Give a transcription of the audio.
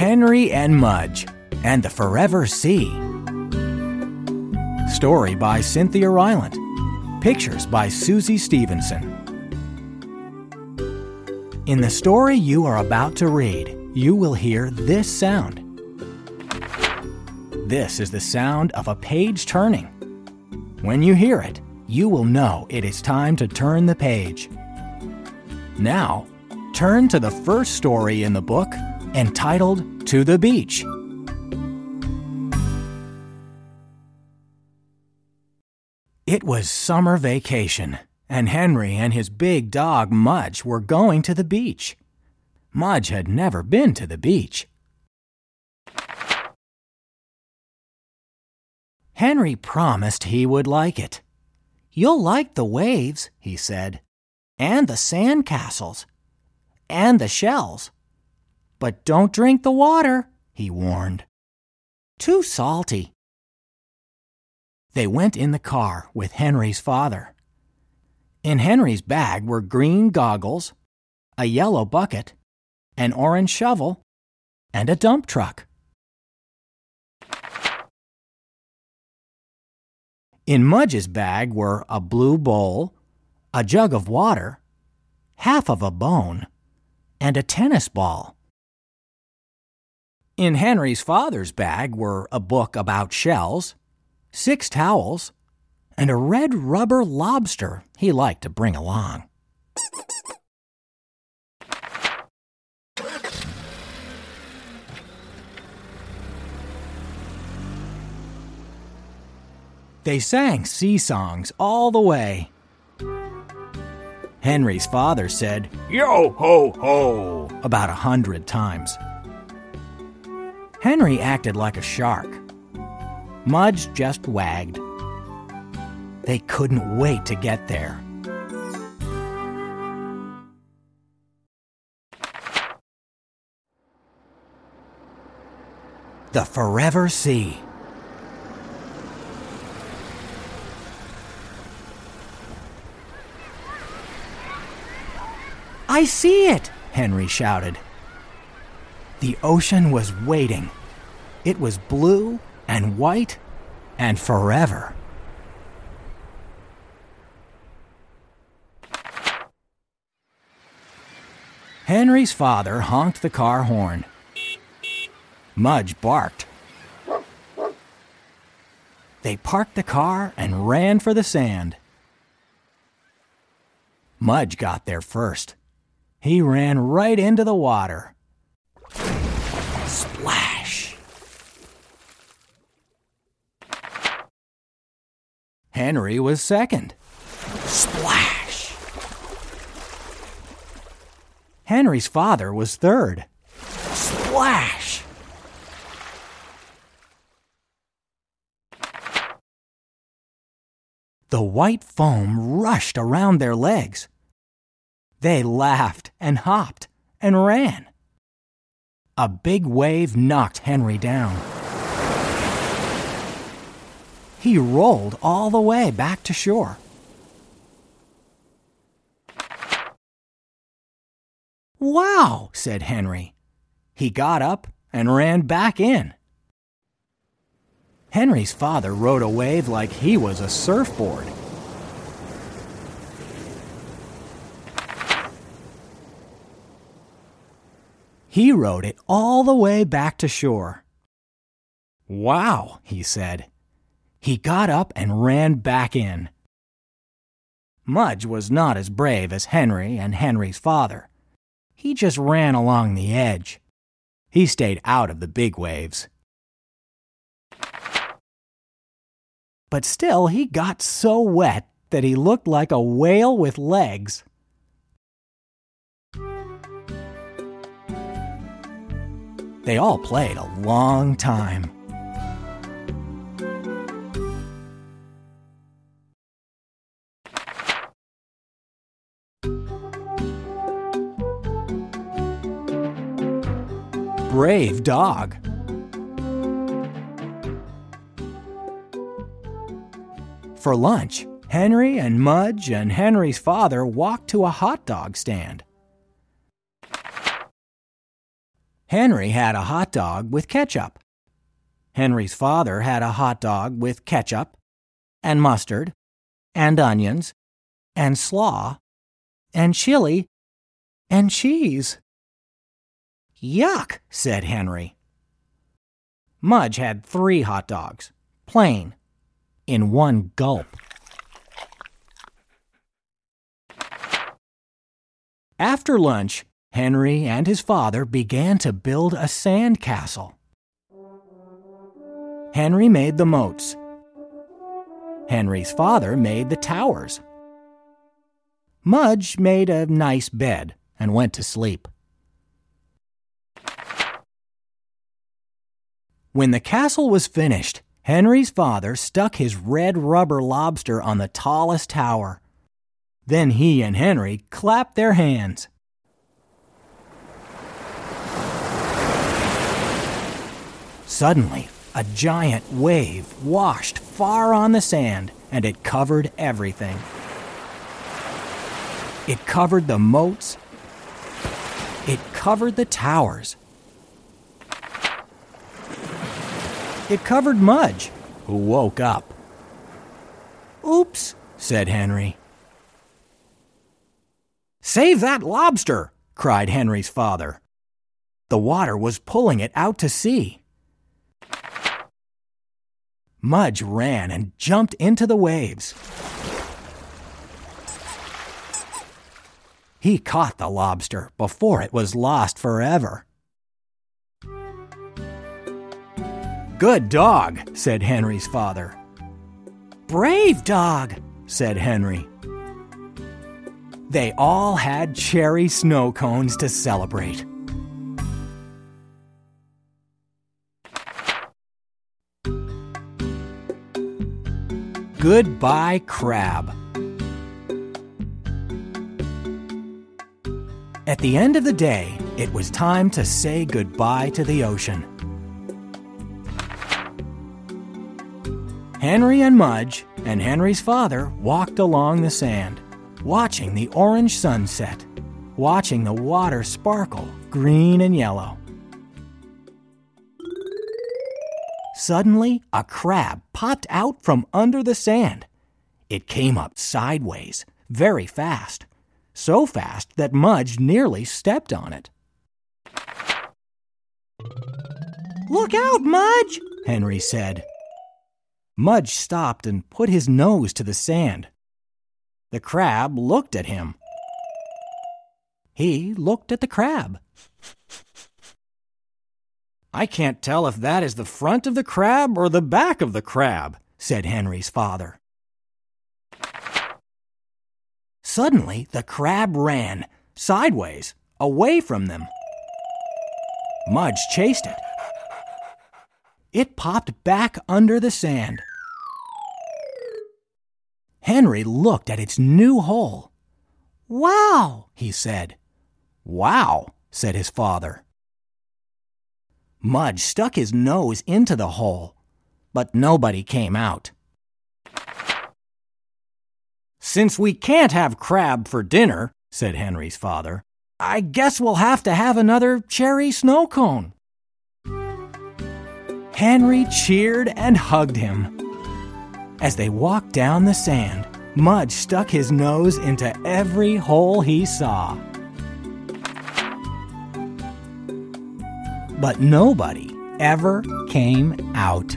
Henry and Mudge and the Forever Sea. Story by Cynthia Rylant. Pictures by Suçie Stevenson. In the story you are about to read, you will hear this sound. This is the sound of a page turning. When you hear it, you will know it is time to turn the page. Now, turn to the first story in the book entitled To the Beach. It was summer vacation, and Henry and his big dog Mudge were going to the beach. Mudge had never been to the beach. Henry promised he would like it. You'll like the waves, he said, and the sand castles, and the shells. But don't drink the water, he warned. Too salty. They went in the car with Henry's father. In Henry's bag were green goggles, a yellow bucket, an orange shovel, and a dump truck. In Mudge's bag were a blue bowl, a jug of water, half of a bone, and a tennis ball. In Henry's father's bag were a book about shells, six towels, and a red rubber lobster he liked to bring along. They sang sea songs all the way. Henry's father said, Yo ho ho, about a hundred times. Henry acted like a shark. Mudge just wagged. They couldn't wait to get there. The Forever Sea. I see it, Henry shouted. The ocean was waiting. It was blue and white and forever. Henry's father honked the car horn. Mudge barked. They parked the car and ran for the sand. Mudge got there first. He ran right into the water. Splash! Henry was second. Splash! Henry's father was third. Splash! The white foam rushed around their legs. They laughed and hopped and ran. A big wave knocked Henry down. He rolled all the way back to shore. Wow, said Henry. He got up and ran back in. Henry's father rode a wave like he was a surfboard. He rode it all the way back to shore. Wow, he said. He got up and ran back in. Mudge was not as brave as Henry and Henry's father. He just ran along the edge. He stayed out of the big waves. But still, he got so wet that he looked like a whale with legs. They all played a long time. Brave dog. For lunch, Henry and Mudge and Henry's father walked to a hot dog stand. Henry had a hot dog with ketchup. Henry's father had a hot dog with ketchup and mustard and onions and slaw and chili and cheese. Yuck, said Henry. Mudge had three hot dogs, plain, in one gulp. After lunch, Henry and his father began to build a sand castle. Henry made the moats. Henry's father made the towers. Mudge made a nice bed and went to sleep. When the castle was finished, Henry's father stuck his red rubber lobster on the tallest tower. Then he and Henry clapped their hands. Suddenly, a giant wave washed far on the sand and it covered everything. It covered the moats. It covered the towers. It covered Mudge, who woke up. Oops, said Henry. Save that lobster, cried Henry's father. The water was pulling it out to sea. Mudge ran and jumped into the waves. He caught the lobster before it was lost forever. Good dog, said Henry's father. Brave dog, said Henry. They all had cherry snow cones to celebrate. Goodbye, Crab. At the end of the day, it was time to say goodbye to the ocean. Henry and Mudge and Henry's father walked along the sand, watching the orange sunset, watching the water sparkle green and yellow. Suddenly, a crab popped out from under the sand. It came up sideways, very fast, so fast that Mudge nearly stepped on it. Look out, Mudge! Henry said. Mudge stopped and put his nose to the sand. The crab looked at him. He looked at the crab. I can't tell if that is the front of the crab or the back of the crab, said Henry's father. Suddenly, the crab ran, sideways, away from them. Mudge chased it. It popped back under the sand. Henry looked at its new hole. Wow, he said. Wow, said his father. Mudge stuck his nose into the hole, but nobody came out. Since we can't have crab for dinner, said Henry's father, I guess we'll have to have another cherry snow cone. Henry cheered and hugged him. As they walked down the sand, Mudge stuck his nose into every hole he saw. But nobody ever came out.